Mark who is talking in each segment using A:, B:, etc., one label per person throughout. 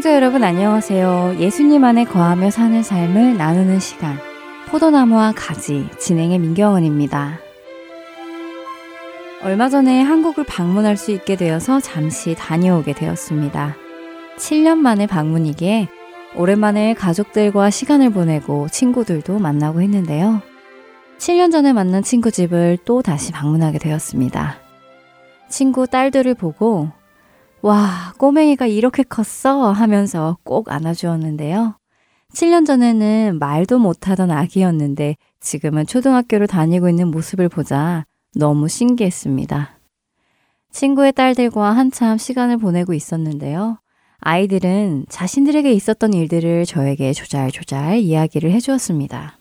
A: 시청자 여러분 안녕하세요. 예수님 안에 거하며 사는 삶을 나누는 시간 포도나무와 가지 진행의 민경은입니다. 얼마 전에 한국을 방문할 수 있게 되어서 잠시 다녀오게 되었습니다. 7년 만에 방문이기에 오랜만에 가족들과 시간을 보내고 친구들도 만나고 했는데요. 7년 전에 만난 친구 집을 또 다시 방문하게 되었습니다. 친구 딸들을 보고 와, 꼬맹이가 이렇게 컸어 하면서 꼭 안아주었는데요. 7년 전에는 말도 못하던 아기였는데 지금은 초등학교를 다니고 있는 모습을 보자 너무 신기했습니다. 친구의 딸들과 한참 시간을 보내고 있었는데요. 아이들은 자신들에게 있었던 일들을 저에게 조잘조잘 이야기를 해주었습니다.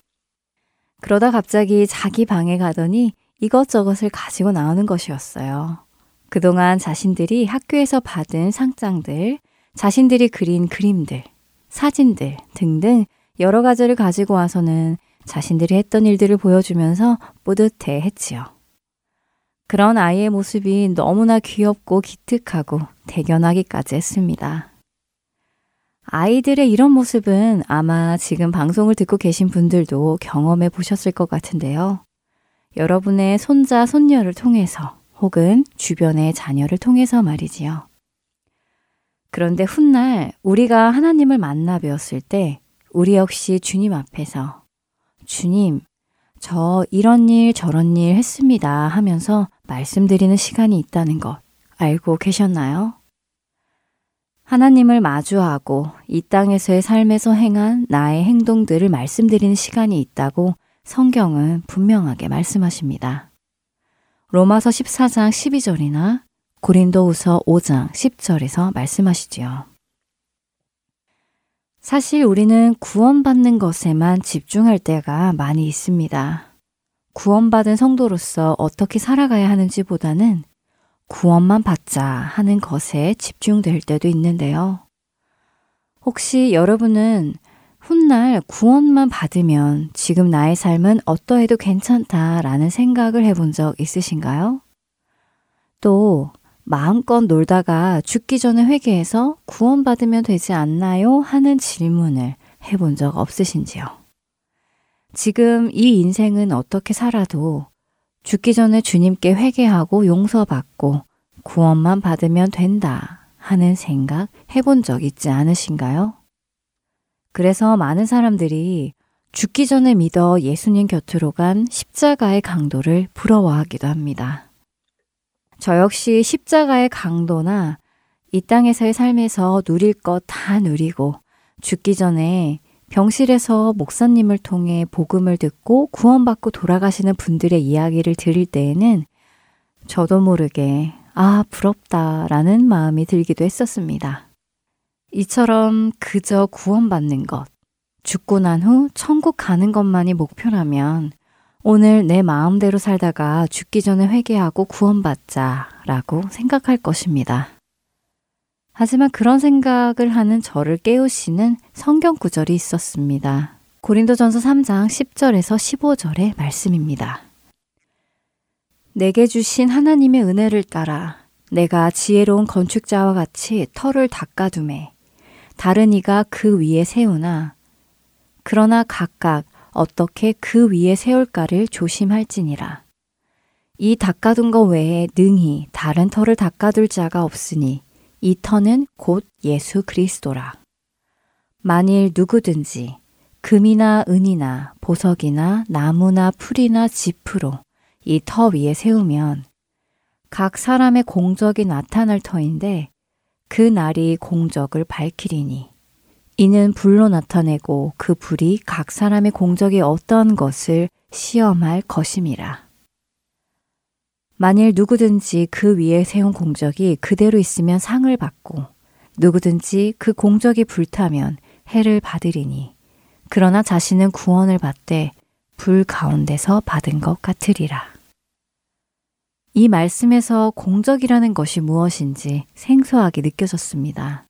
A: 그러다 갑자기 자기 방에 가더니 이것저것을 가지고 나오는 것이었어요. 그동안 자신들이 학교에서 받은 상장들, 자신들이 그린 그림들, 사진들 등등 여러 가지를 가지고 와서는 자신들이 했던 일들을 보여주면서 뿌듯해 했지요. 그런 아이의 모습이 너무나 귀엽고 기특하고 대견하기까지 했습니다. 아이들의 이런 모습은 아마 지금 방송을 듣고 계신 분들도 경험해 보셨을 것 같은데요. 여러분의 손자, 손녀를 통해서 혹은 주변의 자녀를 통해서 말이지요. 그런데 훗날 우리가 하나님을 만나 뵈었을 때 우리 역시 주님 앞에서 주님, 저 이런 일 저런 일 했습니다 하면서 말씀드리는 시간이 있다는 것 알고 계셨나요? 하나님을 마주하고 이 땅에서의 삶에서 행한 나의 행동들을 말씀드리는 시간이 있다고 성경은 분명하게 말씀하십니다. 로마서 14장 12절이나 고린도후서 5장 10절에서 말씀하시지요. 사실 우리는 구원받는 것에만 집중할 때가 많이 있습니다. 구원받은 성도로서 어떻게 살아가야 하는지보다는 구원만 받자 하는 것에 집중될 때도 있는데요. 혹시 여러분은 훗날 구원만 받으면 지금 나의 삶은 어떠해도 괜찮다라는 생각을 해본 적 있으신가요? 또 마음껏 놀다가 죽기 전에 회개해서 구원받으면 되지 않나요? 하는 질문을 해본 적 없으신지요? 지금 이 인생은 어떻게 살아도 죽기 전에 주님께 회개하고 용서받고 구원만 받으면 된다 하는 생각 해본 적 있지 않으신가요? 그래서 많은 사람들이 죽기 전에 믿어 예수님 곁으로 간 십자가의 강도를 부러워하기도 합니다. 저 역시 십자가의 강도나 이 땅에서의 삶에서 누릴 것 다 누리고 죽기 전에 병실에서 목사님을 통해 복음을 듣고 구원받고 돌아가시는 분들의 이야기를 들을 때에는 저도 모르게 아, 부럽다라는 마음이 들기도 했었습니다. 이처럼 그저 구원받는 것, 죽고 난 후 천국 가는 것만이 목표라면 오늘 내 마음대로 살다가 죽기 전에 회개하고 구원받자 라고 생각할 것입니다. 하지만 그런 생각을 하는 저를 깨우시는 성경 구절이 있었습니다. 고린도전서 3장 10절에서 15절의 말씀입니다. 내게 주신 하나님의 은혜를 따라 내가 지혜로운 건축자와 같이 터를 닦아둠에 다른 이가 그 위에 세우나 그러나 각각 어떻게 그 위에 세울까를 조심할지니라. 이 닦아둔 것 외에 능히 다른 터를 닦아둘 자가 없으니 이 터는 곧 예수 그리스도라. 만일 누구든지 금이나 은이나 보석이나 나무나 풀이나 지프로 이 터 위에 세우면 각 사람의 공적이 나타날 터인데 그 날이 공적을 밝히리니 이는 불로 나타내고 그 불이 각 사람의 공적이 어떠한 것을 시험할 것임이라. 만일 누구든지 그 위에 세운 공적이 그대로 있으면 상을 받고 누구든지 그 공적이 불타면 해를 받으리니 그러나 자신은 구원을 받되 불 가운데서 받은 것 같으리라. 이 말씀에서 공적이라는 것이 무엇인지 생소하게 느껴졌습니다.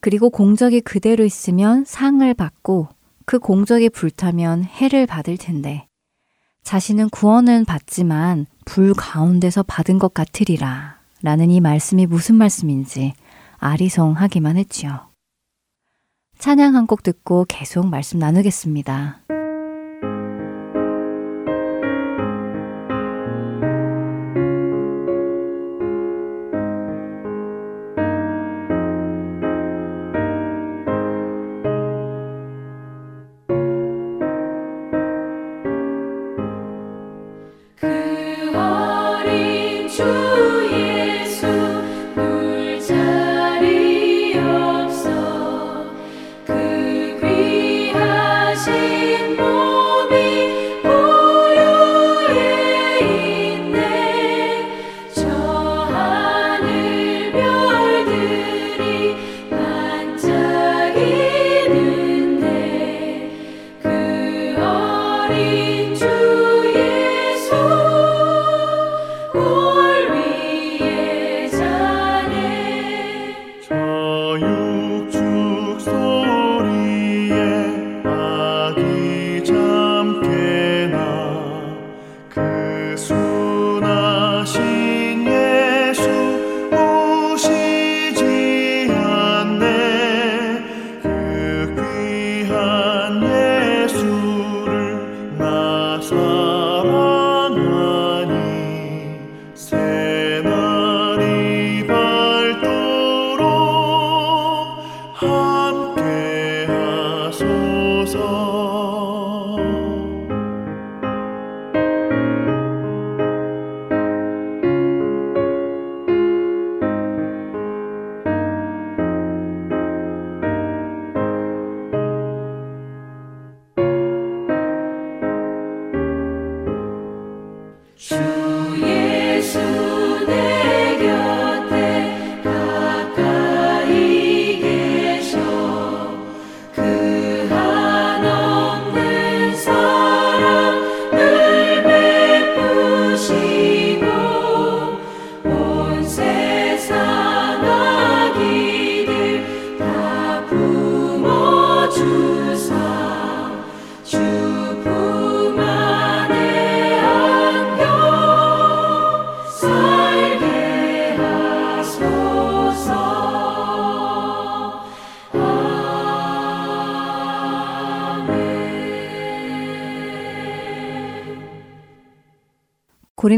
A: 그리고 공적이 그대로 있으면 상을 받고 그 공적이 불타면 해를 받을 텐데 자신은 구원은 받지만 불 가운데서 받은 것 같으리라 라는 이 말씀이 무슨 말씀인지 아리송하기만 했지요. 찬양 한 곡 듣고 계속 말씀 나누겠습니다.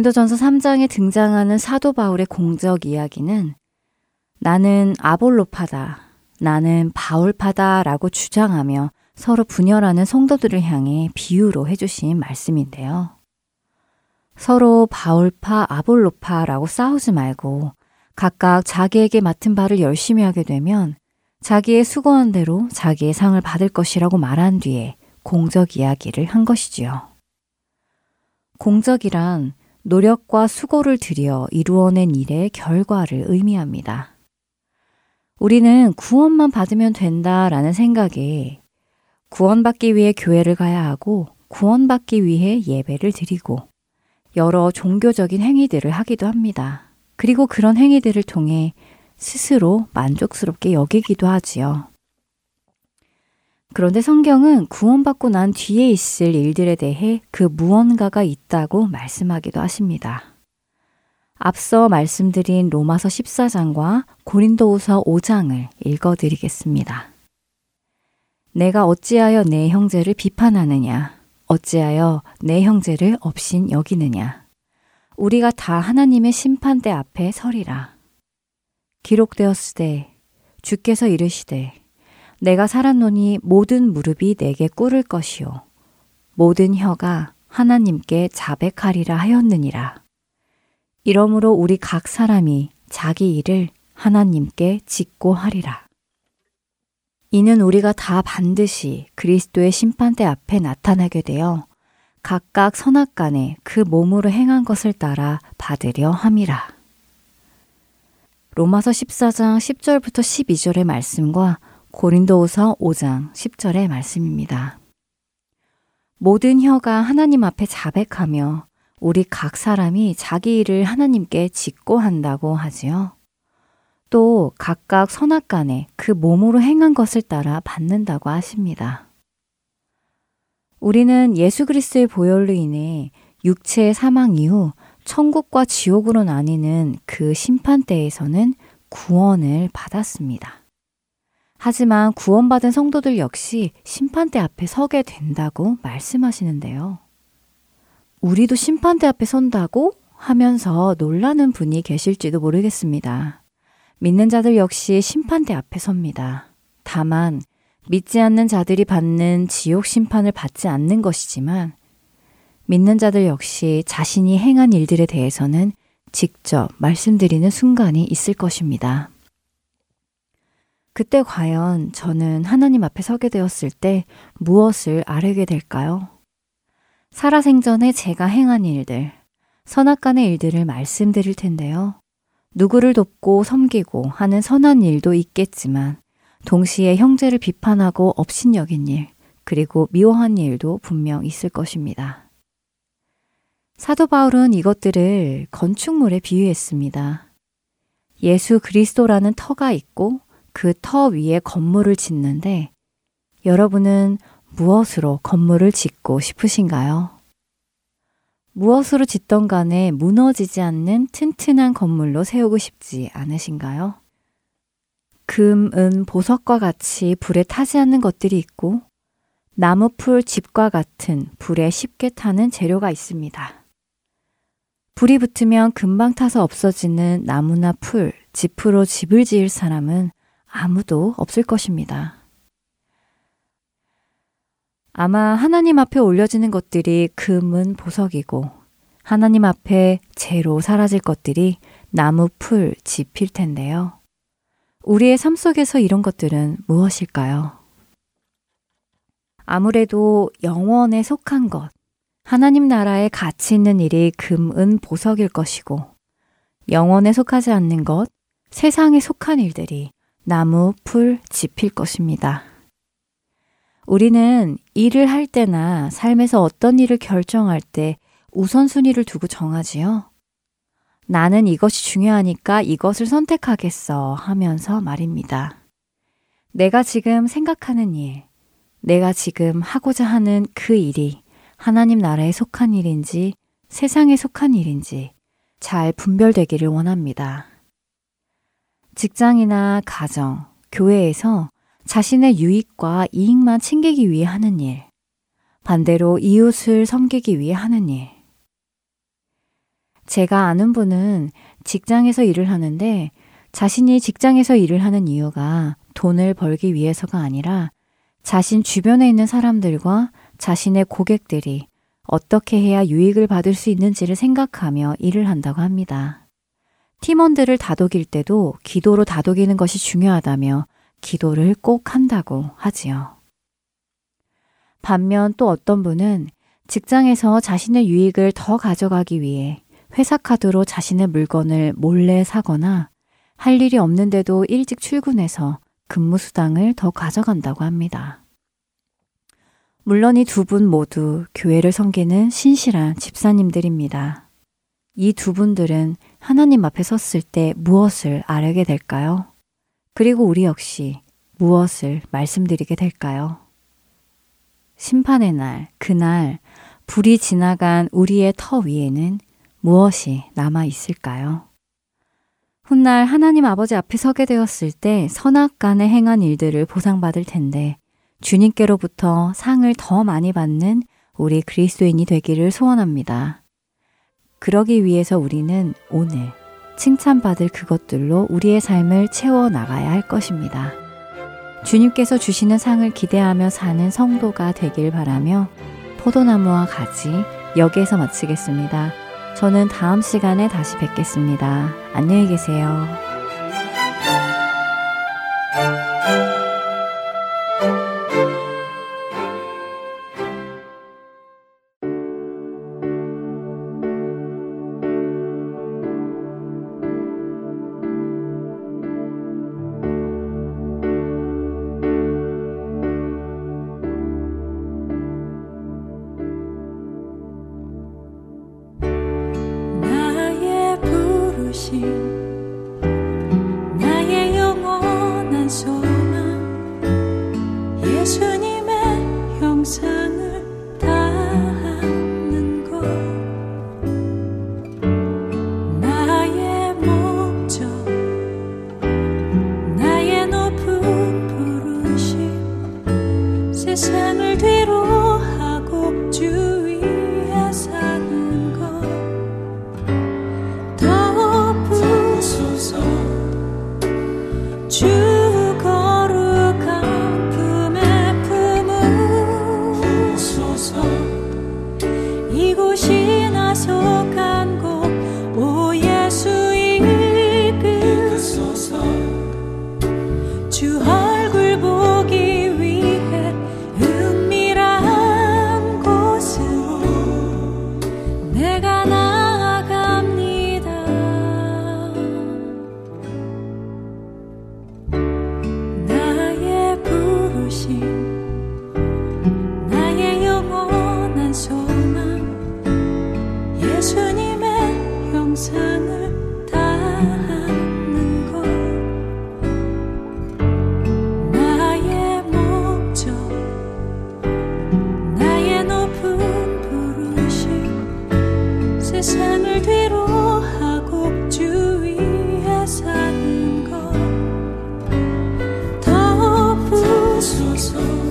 A: 고린도전서 3장에 등장하는 사도 바울의 공적 이야기는 나는 아볼로파다, 나는 바울파다 라고 주장하며 서로 분열하는 성도들을 향해 비유로 해주신 말씀인데요. 서로 바울파, 아볼로파라고 싸우지 말고 각각 자기에게 맡은 바를 열심히 하게 되면 자기의 수고한 대로 자기의 상을 받을 것이라고 말한 뒤에 공적 이야기를 한 것이지요. 공적이란 노력과 수고를 들여 이루어낸 일의 결과를 의미합니다. 우리는 구원만 받으면 된다라는 생각에 구원받기 위해 교회를 가야 하고 구원받기 위해 예배를 드리고 여러 종교적인 행위들을 하기도 합니다. 그리고 그런 행위들을 통해 스스로 만족스럽게 여기기도 하지요. 그런데 성경은 구원받고 난 뒤에 있을 일들에 대해 그 무언가가 있다고 말씀하기도 하십니다. 앞서 말씀드린 로마서 14장과 고린도후서 5장을 읽어 드리겠습니다. 내가 어찌하여 내 형제를 비판하느냐? 어찌하여 내 형제를 업신 여기느냐? 우리가 다 하나님의 심판대 앞에 서리라. 기록되었으되 주께서 이르시되 내가 살았노니 모든 무릎이 내게 꿇을 것이요. 모든 혀가 하나님께 자백하리라 하였느니라. 이러므로 우리 각 사람이 자기 일을 하나님께 짓고 하리라. 이는 우리가 다 반드시 그리스도의 심판대 앞에 나타나게 되어 각각 선악간에 그 몸으로 행한 것을 따라 받으려 함이라. 로마서 14장 10절부터 12절의 말씀과 고린도후서 5장 10절의 말씀입니다. 모든 혀가 하나님 앞에 자백하며 우리 각 사람이 자기 일을 하나님께 짓고 한다고 하지요. 또 각각 선악간에 그 몸으로 행한 것을 따라 받는다고 하십니다. 우리는 예수 그리스도의 보혈로 인해 육체의 사망 이후 천국과 지옥으로 나뉘는 그 심판대에서는 구원을 받았습니다. 하지만 구원받은 성도들 역시 심판대 앞에 서게 된다고 말씀하시는데요. 우리도 심판대 앞에 선다고 하면서 놀라는 분이 계실지도 모르겠습니다. 믿는 자들 역시 심판대 앞에 섭니다. 다만 믿지 않는 자들이 받는 지옥 심판을 받지 않는 것이지만 믿는 자들 역시 자신이 행한 일들에 대해서는 직접 말씀드리는 순간이 있을 것입니다. 그때 과연 저는 하나님 앞에 서게 되었을 때 무엇을 아뢰게 될까요? 살아생전에 제가 행한 일들, 선악간의 일들을 말씀드릴 텐데요. 누구를 돕고 섬기고 하는 선한 일도 있겠지만 동시에 형제를 비판하고 업신여긴 일, 그리고 미워한 일도 분명 있을 것입니다. 사도 바울은 이것들을 건축물에 비유했습니다. 예수 그리스도라는 터가 있고 그 터 위에 건물을 짓는데 여러분은 무엇으로 건물을 짓고 싶으신가요? 무엇으로 짓던 간에 무너지지 않는 튼튼한 건물로 세우고 싶지 않으신가요? 금, 은, 보석과 같이 불에 타지 않는 것들이 있고 나무 풀 짚과 같은 불에 쉽게 타는 재료가 있습니다. 불이 붙으면 금방 타서 없어지는 나무나 풀, 짚으로 집을 지을 사람은 아무도 없을 것입니다. 아마 하나님 앞에 올려지는 것들이 금은 보석이고 하나님 앞에 재로 사라질 것들이 나무, 풀, 짚일 텐데요. 우리의 삶 속에서 이런 것들은 무엇일까요? 아무래도 영원에 속한 것, 하나님 나라에 가치 있는 일이 금, 은, 보석일 것이고, 영원에 속하지 않는 것, 세상에 속한 일들이 나무, 풀, 짚일 것입니다. 우리는 일을 할 때나 삶에서 어떤 일을 결정할 때 우선순위를 두고 정하지요. 나는 이것이 중요하니까 이것을 선택하겠어 하면서 말입니다. 내가 지금 생각하는 일, 내가 지금 하고자 하는 그 일이 하나님 나라에 속한 일인지 세상에 속한 일인지 잘 분별되기를 원합니다. 직장이나 가정, 교회에서 자신의 유익과 이익만 챙기기 위해 하는 일, 반대로 이웃을 섬기기 위해 하는 일. 제가 아는 분은 직장에서 일을 하는데 자신이 직장에서 일을 하는 이유가 돈을 벌기 위해서가 아니라 자신 주변에 있는 사람들과 자신의 고객들이 어떻게 해야 유익을 받을 수 있는지를 생각하며 일을 한다고 합니다. 팀원들을 다독일 때도 기도로 다독이는 것이 중요하다며 기도를 꼭 한다고 하지요. 반면 또 어떤 분은 직장에서 자신의 유익을 더 가져가기 위해 회사 카드로 자신의 물건을 몰래 사거나 할 일이 없는데도 일찍 출근해서 근무 수당을 더 가져간다고 합니다. 물론 이 두 분 모두 교회를 섬기는 신실한 집사님들입니다. 이 두 분들은 하나님 앞에 섰을 때 무엇을 아뢰게 될까요? 그리고 우리 역시 무엇을 말씀드리게 될까요? 심판의 날, 그날, 불이 지나간 우리의 터 위에는 무엇이 남아 있을까요? 훗날 하나님 아버지 앞에 서게 되었을 때 선악간에 행한 일들을 보상받을 텐데 주님께로부터 상을 더 많이 받는 우리 그리스도인이 되기를 소원합니다. 그러기 위해서 우리는 오늘 칭찬받을 그것들로 우리의 삶을 채워 나가야 할 것입니다. 주님께서 주시는 상을 기대하며 사는 성도가 되길 바라며 포도나무와 가지 여기에서 마치겠습니다. 저는 다음 시간에 다시 뵙겠습니다. 안녕히 계세요.
B: 所 사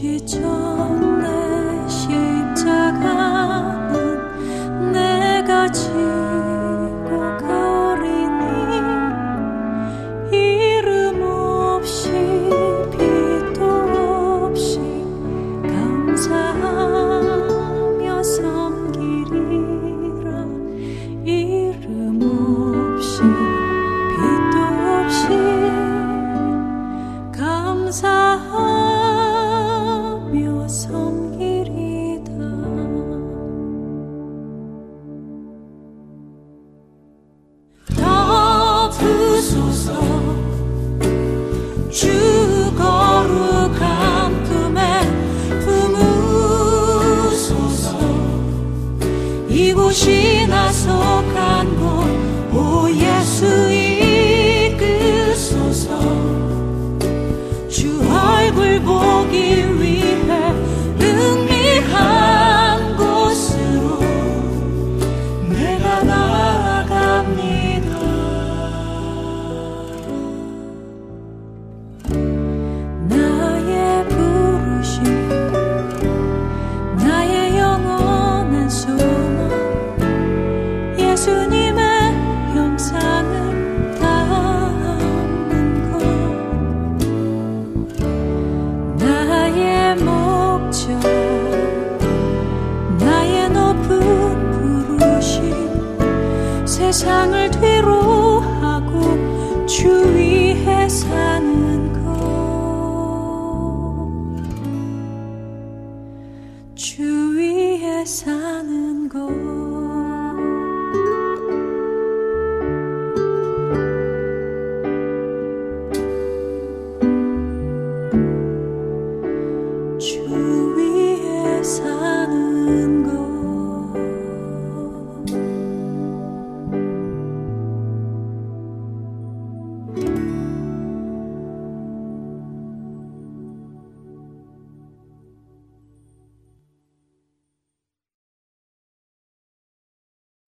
B: 는곳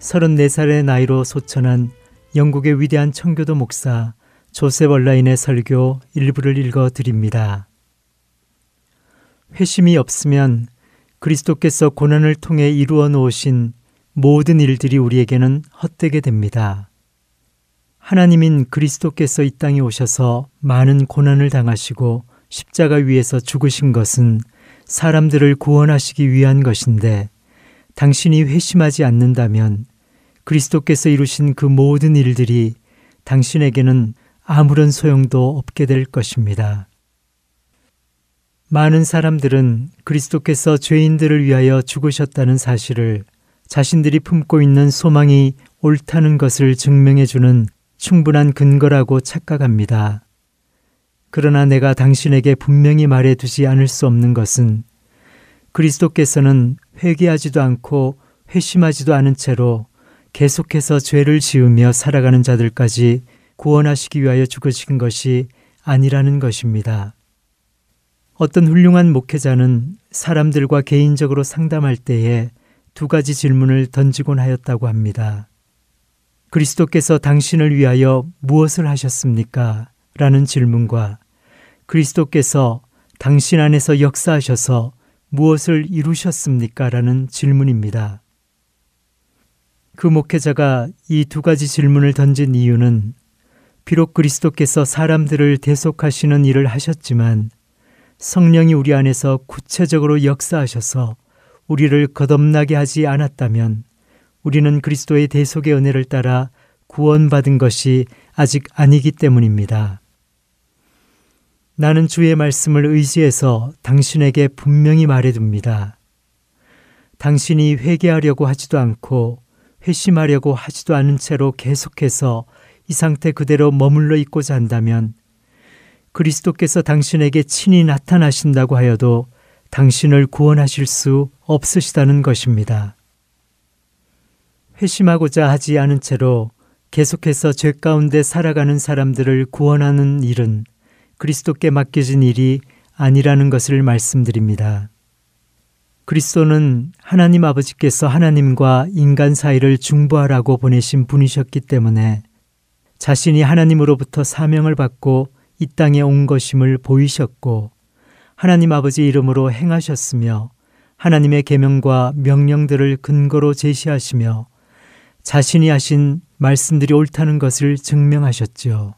C: 34살의 나이로 소천한 영국의 위대한 청교도 목사 조셉 얼라인의 설교 일부를 읽어 드립니다. 회심이 없으면 그리스도께서 고난을 통해 이루어 놓으신 모든 일들이 우리에게는 헛되게 됩니다. 하나님인 그리스도께서 이 땅에 오셔서 많은 고난을 당하시고 십자가 위에서 죽으신 것은 사람들을 구원하시기 위한 것인데 당신이 회심하지 않는다면 그리스도께서 이루신 그 모든 일들이 당신에게는 아무런 소용도 없게 될 것입니다. 많은 사람들은 그리스도께서 죄인들을 위하여 죽으셨다는 사실을 자신들이 품고 있는 소망이 옳다는 것을 증명해 주는 충분한 근거라고 착각합니다. 그러나 내가 당신에게 분명히 말해 두지 않을 수 없는 것은 그리스도께서는 회개하지도 않고 회심하지도 않은 채로 계속해서 죄를 지으며 살아가는 자들까지 구원하시기 위하여 죽으신 것이 아니라는 것입니다. 어떤 훌륭한 목회자는 사람들과 개인적으로 상담할 때에 두 가지 질문을 던지곤 하였다고 합니다. 그리스도께서 당신을 위하여 무엇을 하셨습니까? 라는 질문과 그리스도께서 당신 안에서 역사하셔서 무엇을 이루셨습니까? 라는 질문입니다. 그 목회자가 이 두 가지 질문을 던진 이유는 비록 그리스도께서 사람들을 대속하시는 일을 하셨지만 성령이 우리 안에서 구체적으로 역사하셔서 우리를 거듭나게 하지 않았다면 우리는 그리스도의 대속의 은혜를 따라 구원받은 것이 아직 아니기 때문입니다. 나는 주의 말씀을 의지해서 당신에게 분명히 말해둡니다. 당신이 회개하려고 하지도 않고 회심하려고 하지도 않은 채로 계속해서 이 상태 그대로 머물러 있고자 한다면 그리스도께서 당신에게 친히 나타나신다고 하여도 당신을 구원하실 수 없으시다는 것입니다. 회심하고자 하지 않은 채로 계속해서 죄 가운데 살아가는 사람들을 구원하는 일은 그리스도께 맡겨진 일이 아니라는 것을 말씀드립니다. 그리스도는 하나님 아버지께서 하나님과 인간 사이를 중보하라고 보내신 분이셨기 때문에 자신이 하나님으로부터 사명을 받고 이 땅에 온 것임을 보이셨고 하나님 아버지 이름으로 행하셨으며 하나님의 계명과 명령들을 근거로 제시하시며 자신이 하신 말씀들이 옳다는 것을 증명하셨지요.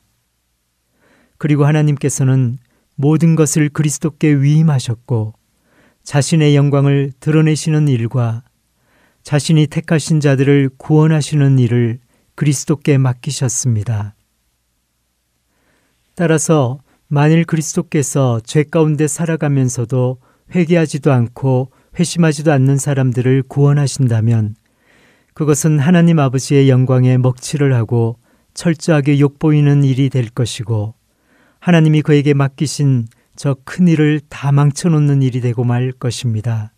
C: 그리고 하나님께서는 모든 것을 그리스도께 위임하셨고 자신의 영광을 드러내시는 일과 자신이 택하신 자들을 구원하시는 일을 그리스도께 맡기셨습니다. 따라서 만일 그리스도께서 죄 가운데 살아가면서도 회개하지도 않고 회심하지도 않는 사람들을 구원하신다면 그것은 하나님 아버지의 영광에 먹칠을 하고 철저하게 욕보이는 일이 될 것이고 하나님이 그에게 맡기신 저 큰 일을 다 망쳐놓는 일이 되고 말 것입니다.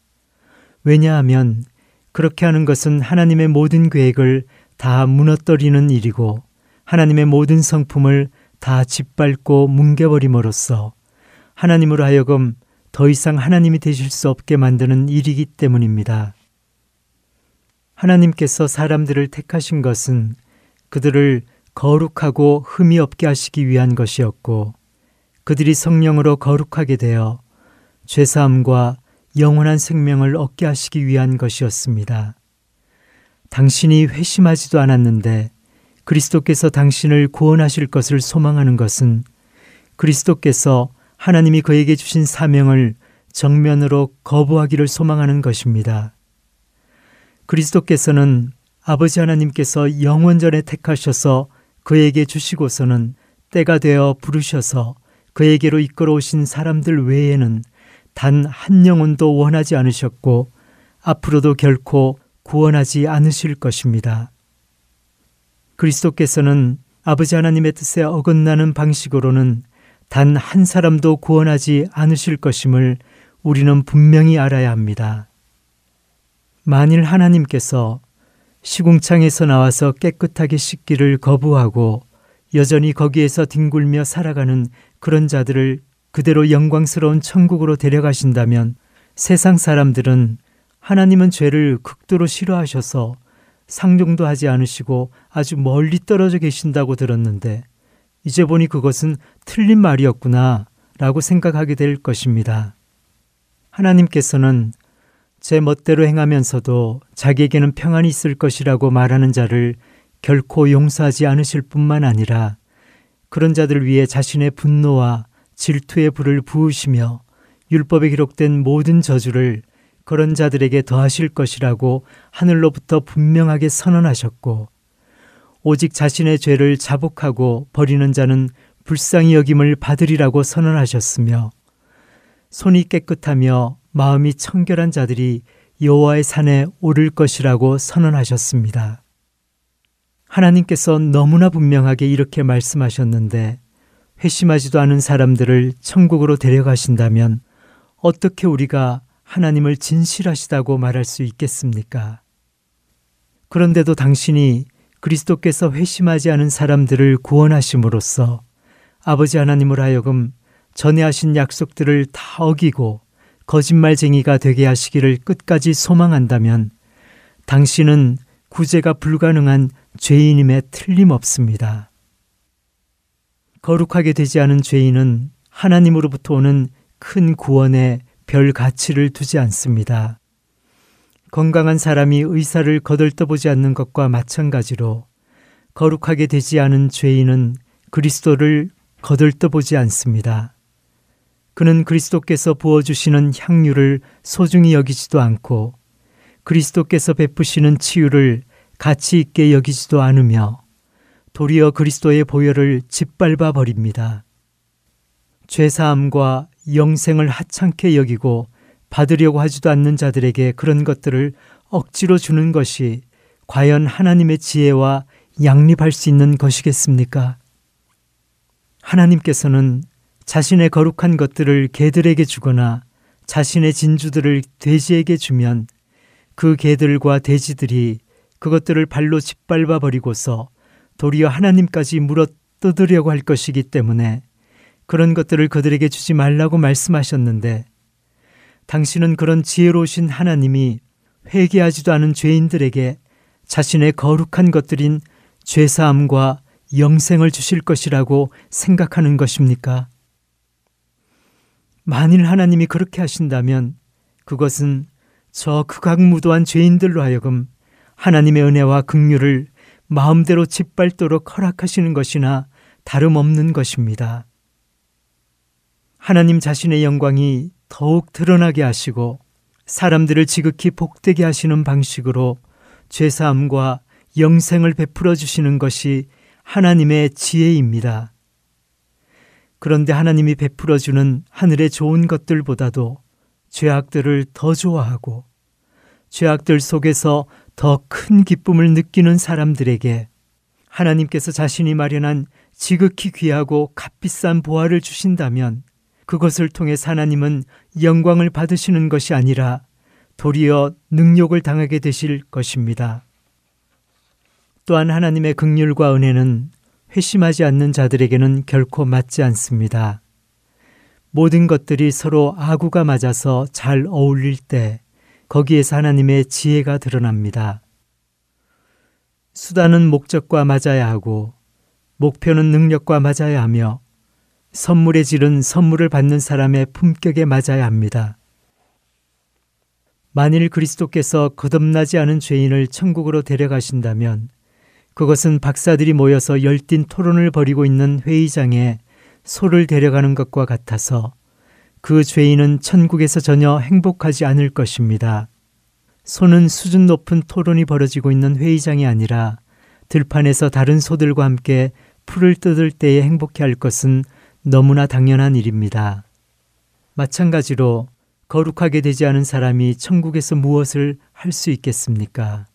C: 왜냐하면 그렇게 하는 것은 하나님의 모든 계획을 다 무너뜨리는 일이고 하나님의 모든 성품을 다 짓밟고 뭉개버림으로써 하나님으로 하여금 더 이상 하나님이 되실 수 없게 만드는 일이기 때문입니다. 하나님께서 사람들을 택하신 것은 그들을 거룩하고 흠이 없게 하시기 위한 것이었고 그들이 성령으로 거룩하게 되어 죄사함과 영원한 생명을 얻게 하시기 위한 것이었습니다. 당신이 회심하지도 않았는데 그리스도께서 당신을 구원하실 것을 소망하는 것은 그리스도께서 하나님이 그에게 주신 사명을 정면으로 거부하기를 소망하는 것입니다. 그리스도께서는 아버지 하나님께서 영원전에 택하셔서 그에게 주시고서는 때가 되어 부르셔서 그에게로 이끌어오신 사람들 외에는 단 한 영혼도 원하지 않으셨고 앞으로도 결코 구원하지 않으실 것입니다. 그리스도께서는 아버지 하나님의 뜻에 어긋나는 방식으로는 단 한 사람도 구원하지 않으실 것임을 우리는 분명히 알아야 합니다. 만일 하나님께서 시궁창에서 나와서 깨끗하게 씻기를 거부하고 여전히 거기에서 뒹굴며 살아가는 그런 자들을 그대로 영광스러운 천국으로 데려가신다면 세상 사람들은 하나님은 죄를 극도로 싫어하셔서 상종도 하지 않으시고 아주 멀리 떨어져 계신다고 들었는데 이제 보니 그것은 틀린 말이었구나 라고 생각하게 될 것입니다. 하나님께서는 제 멋대로 행하면서도 자기에게는 평안이 있을 것이라고 말하는 자를 결코 용서하지 않으실 뿐만 아니라 그런 자들을 위해 자신의 분노와 질투의 불을 부으시며 율법에 기록된 모든 저주를 그런 자들에게 더하실 것이라고 하늘로부터 분명하게 선언하셨고 오직 자신의 죄를 자복하고 버리는 자는 불쌍히 여김을 받으리라고 선언하셨으며 손이 깨끗하며 마음이 청결한 자들이 여호와의 산에 오를 것이라고 선언하셨습니다. 하나님께서 너무나 분명하게 이렇게 말씀하셨는데 회심하지도 않은 사람들을 천국으로 데려가신다면 어떻게 우리가 하나님을 진실하시다고 말할 수 있겠습니까? 그런데도 당신이 그리스도께서 회심하지 않은 사람들을 구원하심으로써 아버지 하나님을 하여금 전에 하신 약속들을 다 어기고 거짓말쟁이가 되게 하시기를 끝까지 소망한다면 당신은 구제가 불가능한 죄인임에 틀림없습니다. 거룩하게 되지 않은 죄인은 하나님으로부터 오는 큰 구원에 별 가치를 두지 않습니다. 건강한 사람이 의사를 거들떠보지 않는 것과 마찬가지로 거룩하게 되지 않은 죄인은 그리스도를 거들떠보지 않습니다. 그는 그리스도께서 부어주시는 향유를 소중히 여기지도 않고 그리스도께서 베푸시는 치유를 가치 있게 여기지도 않으며 도리어 그리스도의 보혈을 짓밟아 버립니다. 죄사함과 영생을 하찮게 여기고 받으려고 하지도 않는 자들에게 그런 것들을 억지로 주는 것이 과연 하나님의 지혜와 양립할 수 있는 것이겠습니까? 하나님께서는 자신의 거룩한 것들을 개들에게 주거나 자신의 진주들을 돼지에게 주면 그 개들과 돼지들이 그것들을 발로 짓밟아 버리고서 도리어 하나님까지 물어 뜯으려고 할 것이기 때문에 그런 것들을 그들에게 주지 말라고 말씀하셨는데 당신은 그런 지혜로우신 하나님이 회개하지도 않은 죄인들에게 자신의 거룩한 것들인 죄사함과 영생을 주실 것이라고 생각하는 것입니까? 만일 하나님이 그렇게 하신다면 그것은 저 극악무도한 죄인들로 하여금 하나님의 은혜와 긍휼을 마음대로 짓밟도록 허락하시는 것이나 다름없는 것입니다. 하나님 자신의 영광이 더욱 드러나게 하시고 사람들을 지극히 복되게 하시는 방식으로 죄사함과 영생을 베풀어 주시는 것이 하나님의 지혜입니다. 그런데 하나님이 베풀어 주는 하늘의 좋은 것들보다도 죄악들을 더 좋아하고 죄악들 속에서 더 큰 기쁨을 느끼는 사람들에게 하나님께서 자신이 마련한 지극히 귀하고 값비싼 보화를 주신다면 그것을 통해 하나님은 영광을 받으시는 것이 아니라 도리어 능욕을 당하게 되실 것입니다. 또한 하나님의 극률과 은혜는 회심하지 않는 자들에게는 결코 맞지 않습니다. 모든 것들이 서로 아구가 맞아서 잘 어울릴 때 거기에서 하나님의 지혜가 드러납니다. 수단은 목적과 맞아야 하고 목표는 능력과 맞아야 하며 선물의 질은 선물을 받는 사람의 품격에 맞아야 합니다. 만일 그리스도께서 거듭나지 않은 죄인을 천국으로 데려가신다면 그것은 박사들이 모여서 열띤 토론을 벌이고 있는 회의장에 소를 데려가는 것과 같아서 그 죄인은 천국에서 전혀 행복하지 않을 것입니다. 소는 수준 높은 토론이 벌어지고 있는 회의장이 아니라 들판에서 다른 소들과 함께 풀을 뜯을 때에 행복해 할 것은 너무나 당연한 일입니다. 마찬가지로 거룩하게 되지 않은 사람이 천국에서 무엇을 할 수 있겠습니까?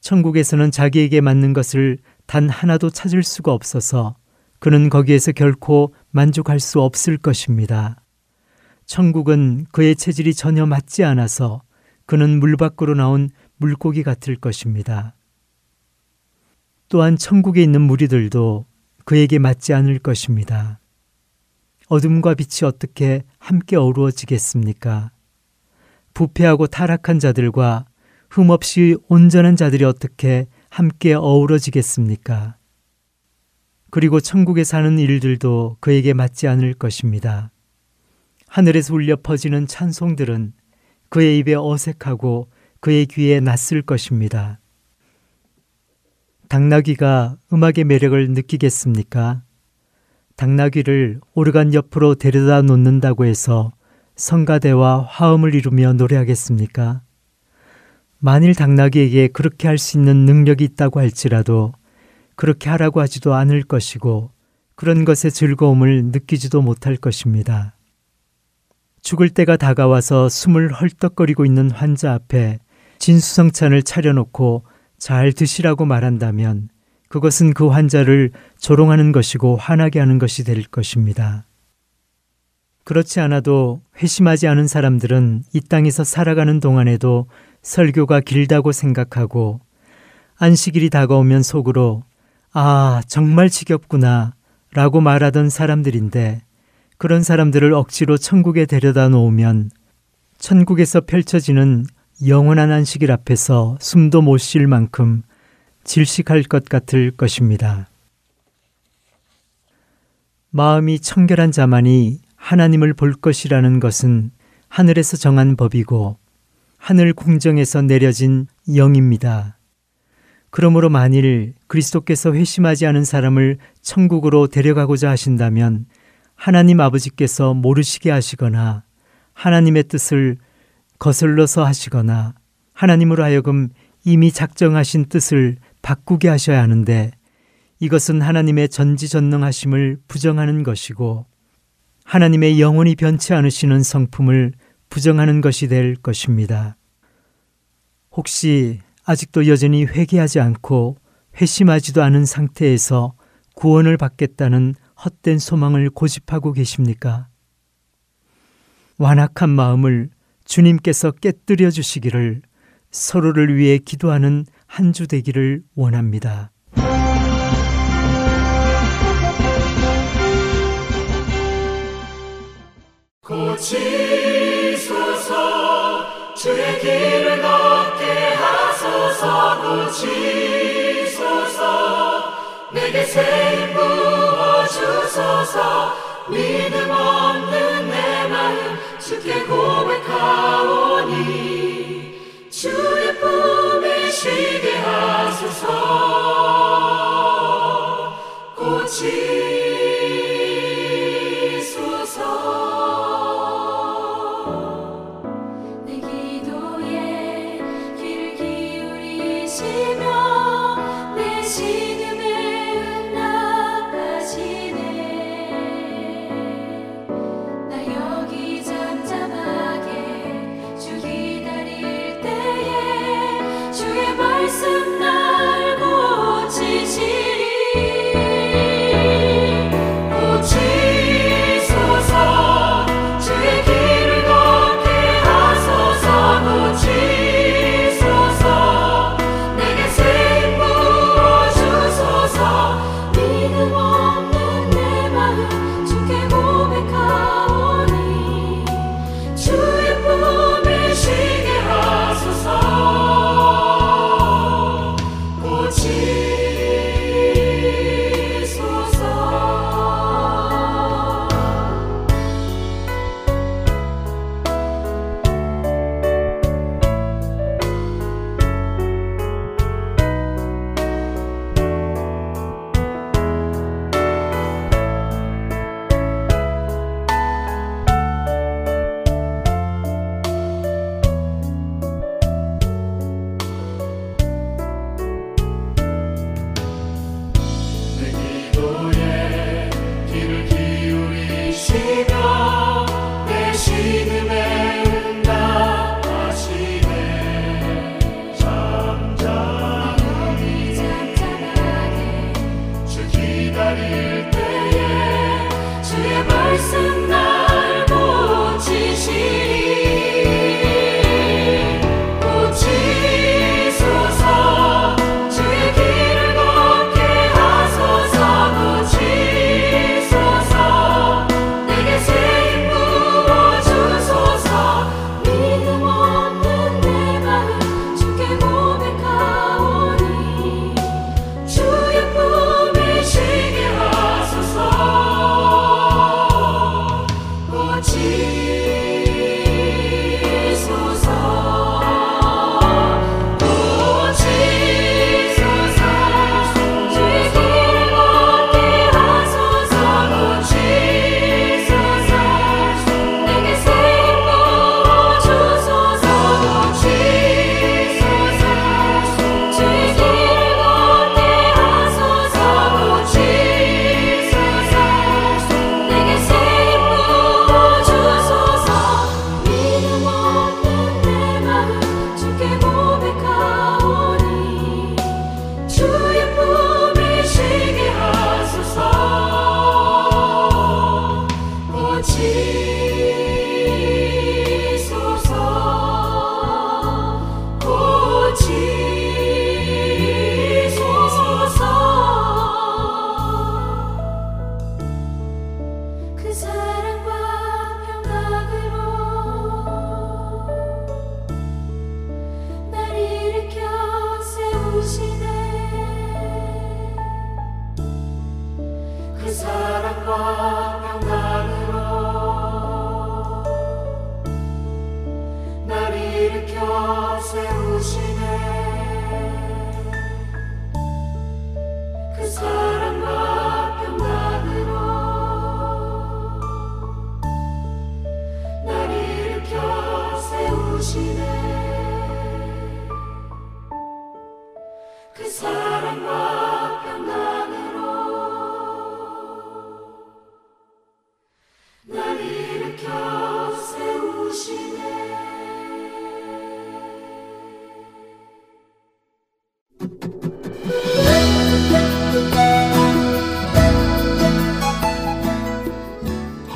C: 천국에서는 자기에게 맞는 것을 단 하나도 찾을 수가 없어서 그는 거기에서 결코 만족할 수 없을 것입니다. 천국은 그의 체질이 전혀 맞지 않아서 그는 물 밖으로 나온 물고기 같을 것입니다. 또한 천국에 있는 무리들도 그에게 맞지 않을 것입니다. 어둠과 빛이 어떻게 함께 어우러지겠습니까? 부패하고 타락한 자들과 흠없이 온전한 자들이 어떻게 함께 어우러지겠습니까? 그리고 천국에 사는 일들도 그에게 맞지 않을 것입니다. 하늘에서 울려 퍼지는 찬송들은 그의 입에 어색하고 그의 귀에 낯설 것입니다. 당나귀가 음악의 매력을 느끼겠습니까? 당나귀를 오르간 옆으로 데려다 놓는다고 해서 성가대와 화음을 이루며 노래하겠습니까? 만일 당나귀에게 그렇게 할 수 있는 능력이 있다고 할지라도 그렇게 하라고 하지도 않을 것이고 그런 것의 즐거움을 느끼지도 못할 것입니다. 죽을 때가 다가와서 숨을 헐떡거리고 있는 환자 앞에 진수성찬을 차려놓고 잘 드시라고 말한다면 그것은 그 환자를 조롱하는 것이고 화나게 하는 것이 될 것입니다. 그렇지 않아도 회심하지 않은 사람들은 이 땅에서 살아가는 동안에도 설교가 길다고 생각하고 안식일이 다가오면 속으로 아, 정말 지겹구나 라고 말하던 사람들인데 그런 사람들을 억지로 천국에 데려다 놓으면 천국에서 펼쳐지는 영원한 안식일 앞에서 숨도 못 쉴 만큼 질식할 것 같을 것입니다. 마음이 청결한 자만이 하나님을 볼 것이라는 것은 하늘에서 정한 법이고 하늘 궁정에서 내려진 영입니다. 그러므로 만일 그리스도께서 회심하지 않은 사람을 천국으로 데려가고자 하신다면 하나님 아버지께서 모르시게 하시거나 하나님의 뜻을 거슬러서 하시거나 하나님으로 하여금 이미 작정하신 뜻을 바꾸게 하셔야 하는데 이것은 하나님의 전지전능하심을 부정하는 것이고 하나님의 영원히 변치 않으시는 성품을 부정하는 것이 될 것입니다. 혹시 아직도 여전히 회개하지 않고 회심하지도 않은 상태에서 구원을 받겠다는 헛된 소망을 고집하고 계십니까? 완악한 마음을 주님께서 깨뜨려 주시기를 서로를 위해 기도하는 한 주 되기를 원합니다.
B: 고치소서 주의 길을 하소서 고치소서 내게 새 부어 주소서. 믿음 없는 내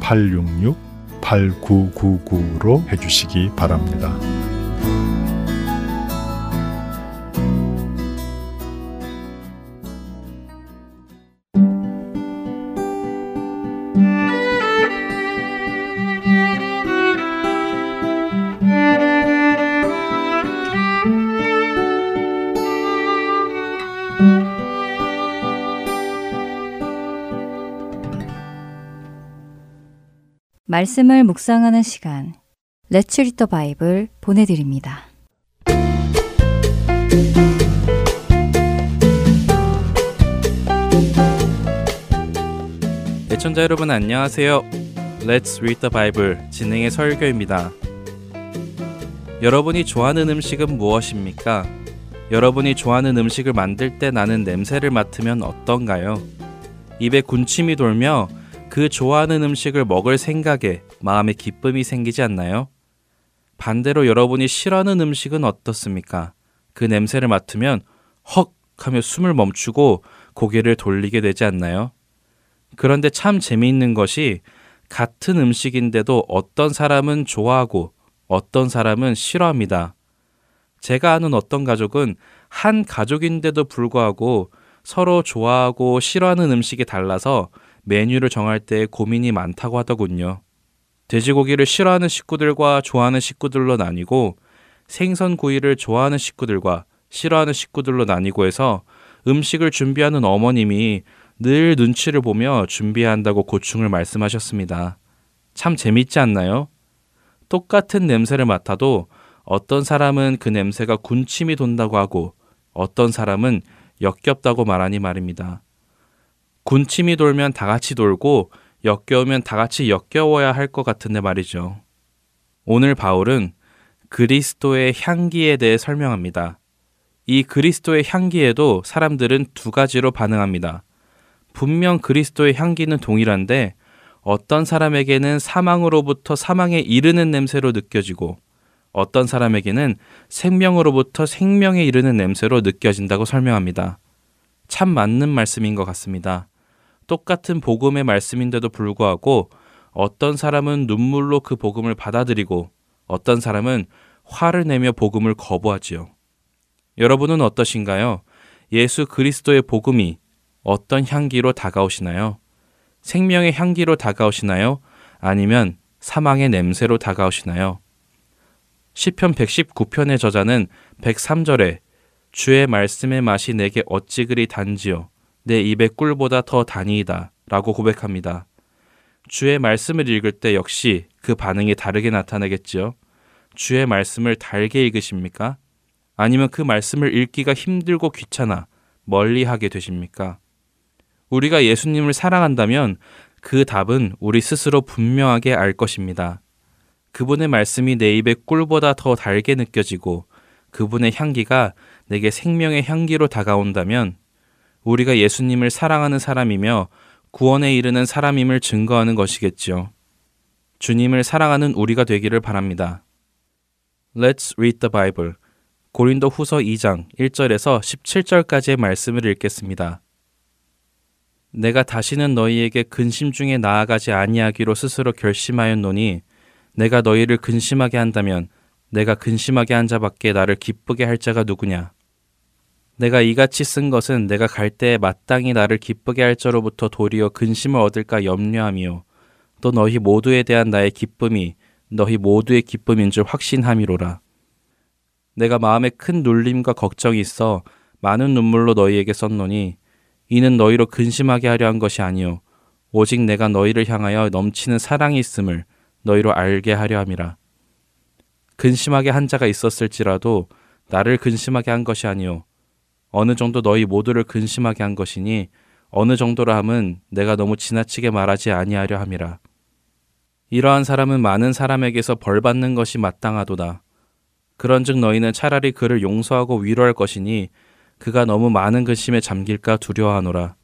D: 866-8999로 해주시기 바랍니다.
A: 말씀을 묵상하는 시간 Read the Bible 보내드립니다.
E: 애청자 여러분 안녕하세요. Let's Read the Bible 진행의 설교입니다. 여러분이 좋아하는 음식은 무엇입니까? 여러분이 좋아하는 음식을 만들 때 나는 냄새를 맡으면 어떤가요? 입에 군침이 돌며 그 좋아하는 음식을 먹을 생각에 마음에 기쁨이 생기지 않나요? 반대로 여러분이 싫어하는 음식은 어떻습니까? 그 냄새를 맡으면 헉 하며 숨을 멈추고 고개를 돌리게 되지 않나요? 그런데 참 재미있는 것이 같은 음식인데도 어떤 사람은 좋아하고 어떤 사람은 싫어합니다. 제가 아는 어떤 가족은 한 가족인데도 불구하고 서로 좋아하고 싫어하는 음식이 달라서 메뉴를 정할 때 고민이 많다고 하더군요. 돼지고기를 싫어하는 식구들과 좋아하는 식구들로 나뉘고 생선 구이를 좋아하는 식구들과 싫어하는 식구들로 나뉘고 해서 음식을 준비하는 어머님이 늘 눈치를 보며 준비해야 한다고 고충을 말씀하셨습니다. 참 재밌지 않나요? 똑같은 냄새를 맡아도 어떤 사람은 그 냄새가 군침이 돈다고 하고 어떤 사람은 역겹다고 말하니 말입니다. 군침이 돌면 다 같이 돌고 역겨우면 다 같이 역겨워야 할 것 같은데 말이죠. 오늘 바울은 그리스도의 향기에 대해 설명합니다. 이 그리스도의 향기에도 사람들은 두 가지로 반응합니다. 분명 그리스도의 향기는 동일한데 어떤 사람에게는 사망으로부터 사망에 이르는 냄새로 느껴지고 어떤 사람에게는 생명으로부터 생명에 이르는 냄새로 느껴진다고 설명합니다. 참 맞는 말씀인 것 같습니다. 똑같은 복음의 말씀인데도 불구하고 어떤 사람은 눈물로 그 복음을 받아들이고 어떤 사람은 화를 내며 복음을 거부하지요. 여러분은 어떠신가요? 예수 그리스도의 복음이 어떤 향기로 다가오시나요? 생명의 향기로 다가오시나요? 아니면 사망의 냄새로 다가오시나요? 시편 119편의 저자는 103절에 주의 말씀의 맛이 내게 어찌 그리 단지요 내 입의 꿀보다 더 단이이다 라고 고백합니다. 주의 말씀을 읽을 때 역시 그 반응이 다르게 나타나겠지요. 주의 말씀을 달게 읽으십니까? 아니면 그 말씀을 읽기가 힘들고 귀찮아 멀리 하게 되십니까? 우리가 예수님을 사랑한다면 그 답은 우리 스스로 분명하게 알 것입니다. 그분의 말씀이 내 입에 꿀보다 더 달게 느껴지고 그분의 향기가 내게 생명의 향기로 다가온다면 우리가 예수님을 사랑하는 사람이며 구원에 이르는 사람임을 증거하는 것이겠지요. 주님을 사랑하는 우리가 되기를 바랍니다. Let's read the Bible. 고린도 후서 2장 1절에서 17절까지의 말씀을 읽겠습니다. 내가 다시는 너희에게 근심 중에 나아가지 아니하기로 스스로 결심하였노니 내가 너희를 근심하게 한다면 내가 근심하게 한 자밖에 나를 기쁘게 할 자가 누구냐? 내가 이같이 쓴 것은 내가 갈 때에 마땅히 나를 기쁘게 할 자로부터 도리어 근심을 얻을까 염려함이요. 또 너희 모두에 대한 나의 기쁨이 너희 모두의 기쁨인 줄 확신함이로라. 내가 마음에 큰 눌림과 걱정이 있어 많은 눈물로 너희에게 썼노니 이는 너희로 근심하게 하려 한 것이 아니요 오직 내가 너희를 향하여 넘치는 사랑이 있음을 너희로 알게 하려 함이라. 근심하게 한 자가 있었을지라도 나를 근심하게 한 것이 아니요 어느 정도 너희 모두를 근심하게 한 것이니 어느 정도라 함은 내가 너무 지나치게 말하지 아니하려 함이라. 이러한 사람은 많은 사람에게서 벌 받는 것이 마땅하도다. 그런즉 너희는 차라리 그를 용서하고 위로할 것이니 그가 너무 많은 근심에 잠길까 두려워하노라.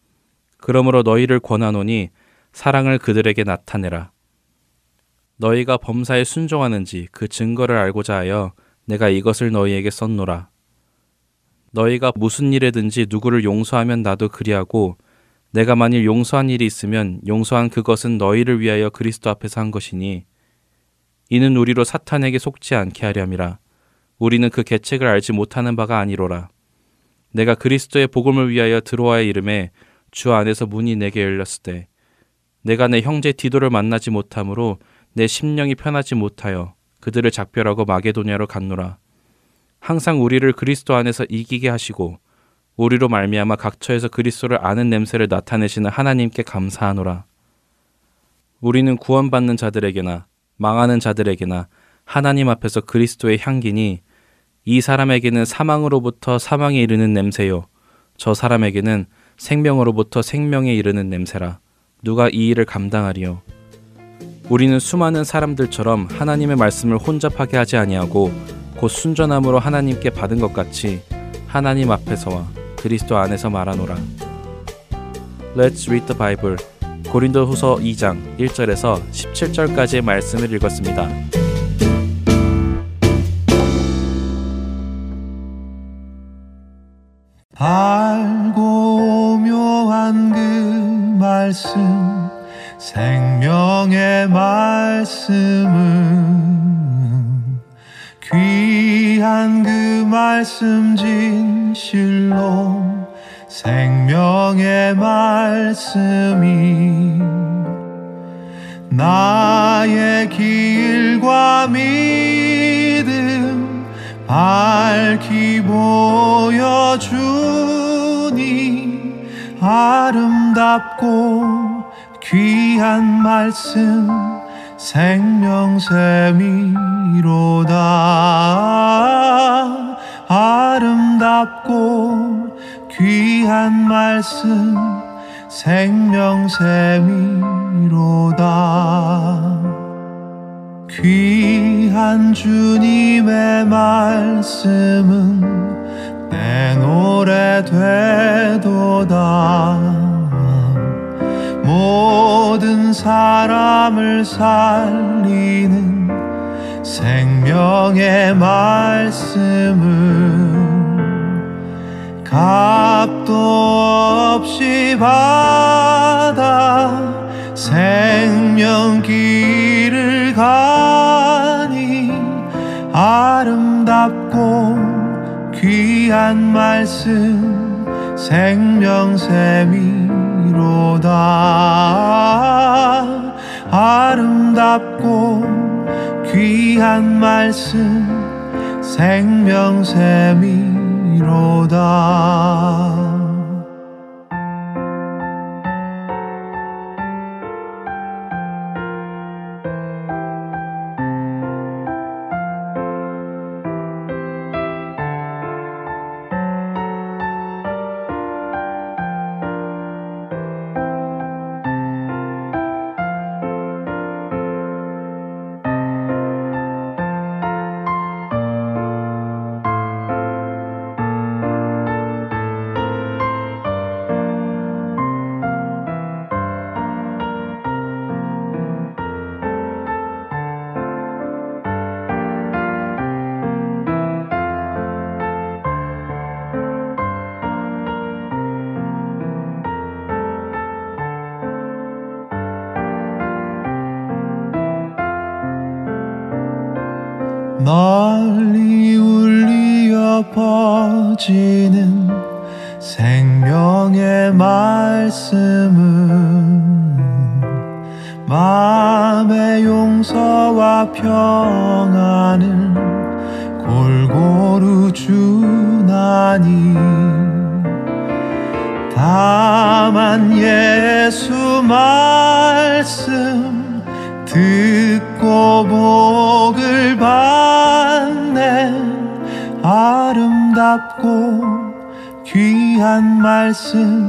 E: 그러므로 너희를 권하노니 사랑을 그들에게 나타내라. 너희가 범사에 순종하는지 그 증거를 알고자 하여 내가 이것을 너희에게 썼노라. 너희가 무슨 일에든지 누구를 용서하면 나도 그리하고 내가 만일 용서한 일이 있으면 용서한 그것은 너희를 위하여 그리스도 앞에서 한 것이니 이는 우리로 사탄에게 속지 않게 하렴이라. 우리는 그 계책을 알지 못하는 바가 아니로라. 내가 그리스도의 복음을 위하여 들어와의 이름에 주 안에서 문이 내게 열렸을 때 내가 내 형제 디도를 만나지 못하므로 내 심령이 편하지 못하여 그들을 작별하고 마게도냐로 갔노라. 항상 우리를 그리스도 안에서 이기게 하시고 우리로 말미암아 각처에서 그리스도를 아는 냄새를 나타내시는 하나님께 감사하노라. 우리는 구원받는 자들에게나 망하는 자들에게나 하나님 앞에서 그리스도의 향기니 이 사람에게는 사망으로부터 사망에 이르는 냄새요. 저 사람에게는 생명으로부터 생명에 이르는 냄새라. 누가 이 일을 감당하리요? 우리는 수많은 사람들처럼 하나님의 말씀을 혼잡하게 하지 아니하고 곧 순전함으로 하나님께 받은 것 같이 하나님 앞에서와 그리스도 안에서 말하노라. Let's read the Bible. 고린도 후서 2장 1절에서 17절까지의 말씀을 읽었습니다.
F: 알고 묘한 그 말씀 말씀 진실로 생명의 말씀이 나의 길과 믿음 밝히 보여주니 아름답고 귀한 말씀 생명샘이로다 아름답고 귀한 말씀 생명샘이로다. 귀한 주님의 말씀은 내 노래 되도다. 모든 사람을 살리는 생명의 말씀을 값도 없이 받아 생명 길을 가니 아름답고 귀한 말씀 생명샘이로다. 아름답고 귀한 말씀 생명샘이 이로다 마음의 용서와 평안을 골고루 주나니 다만 예수 말씀 듣고 복을 받네. 아름답고 귀한 말씀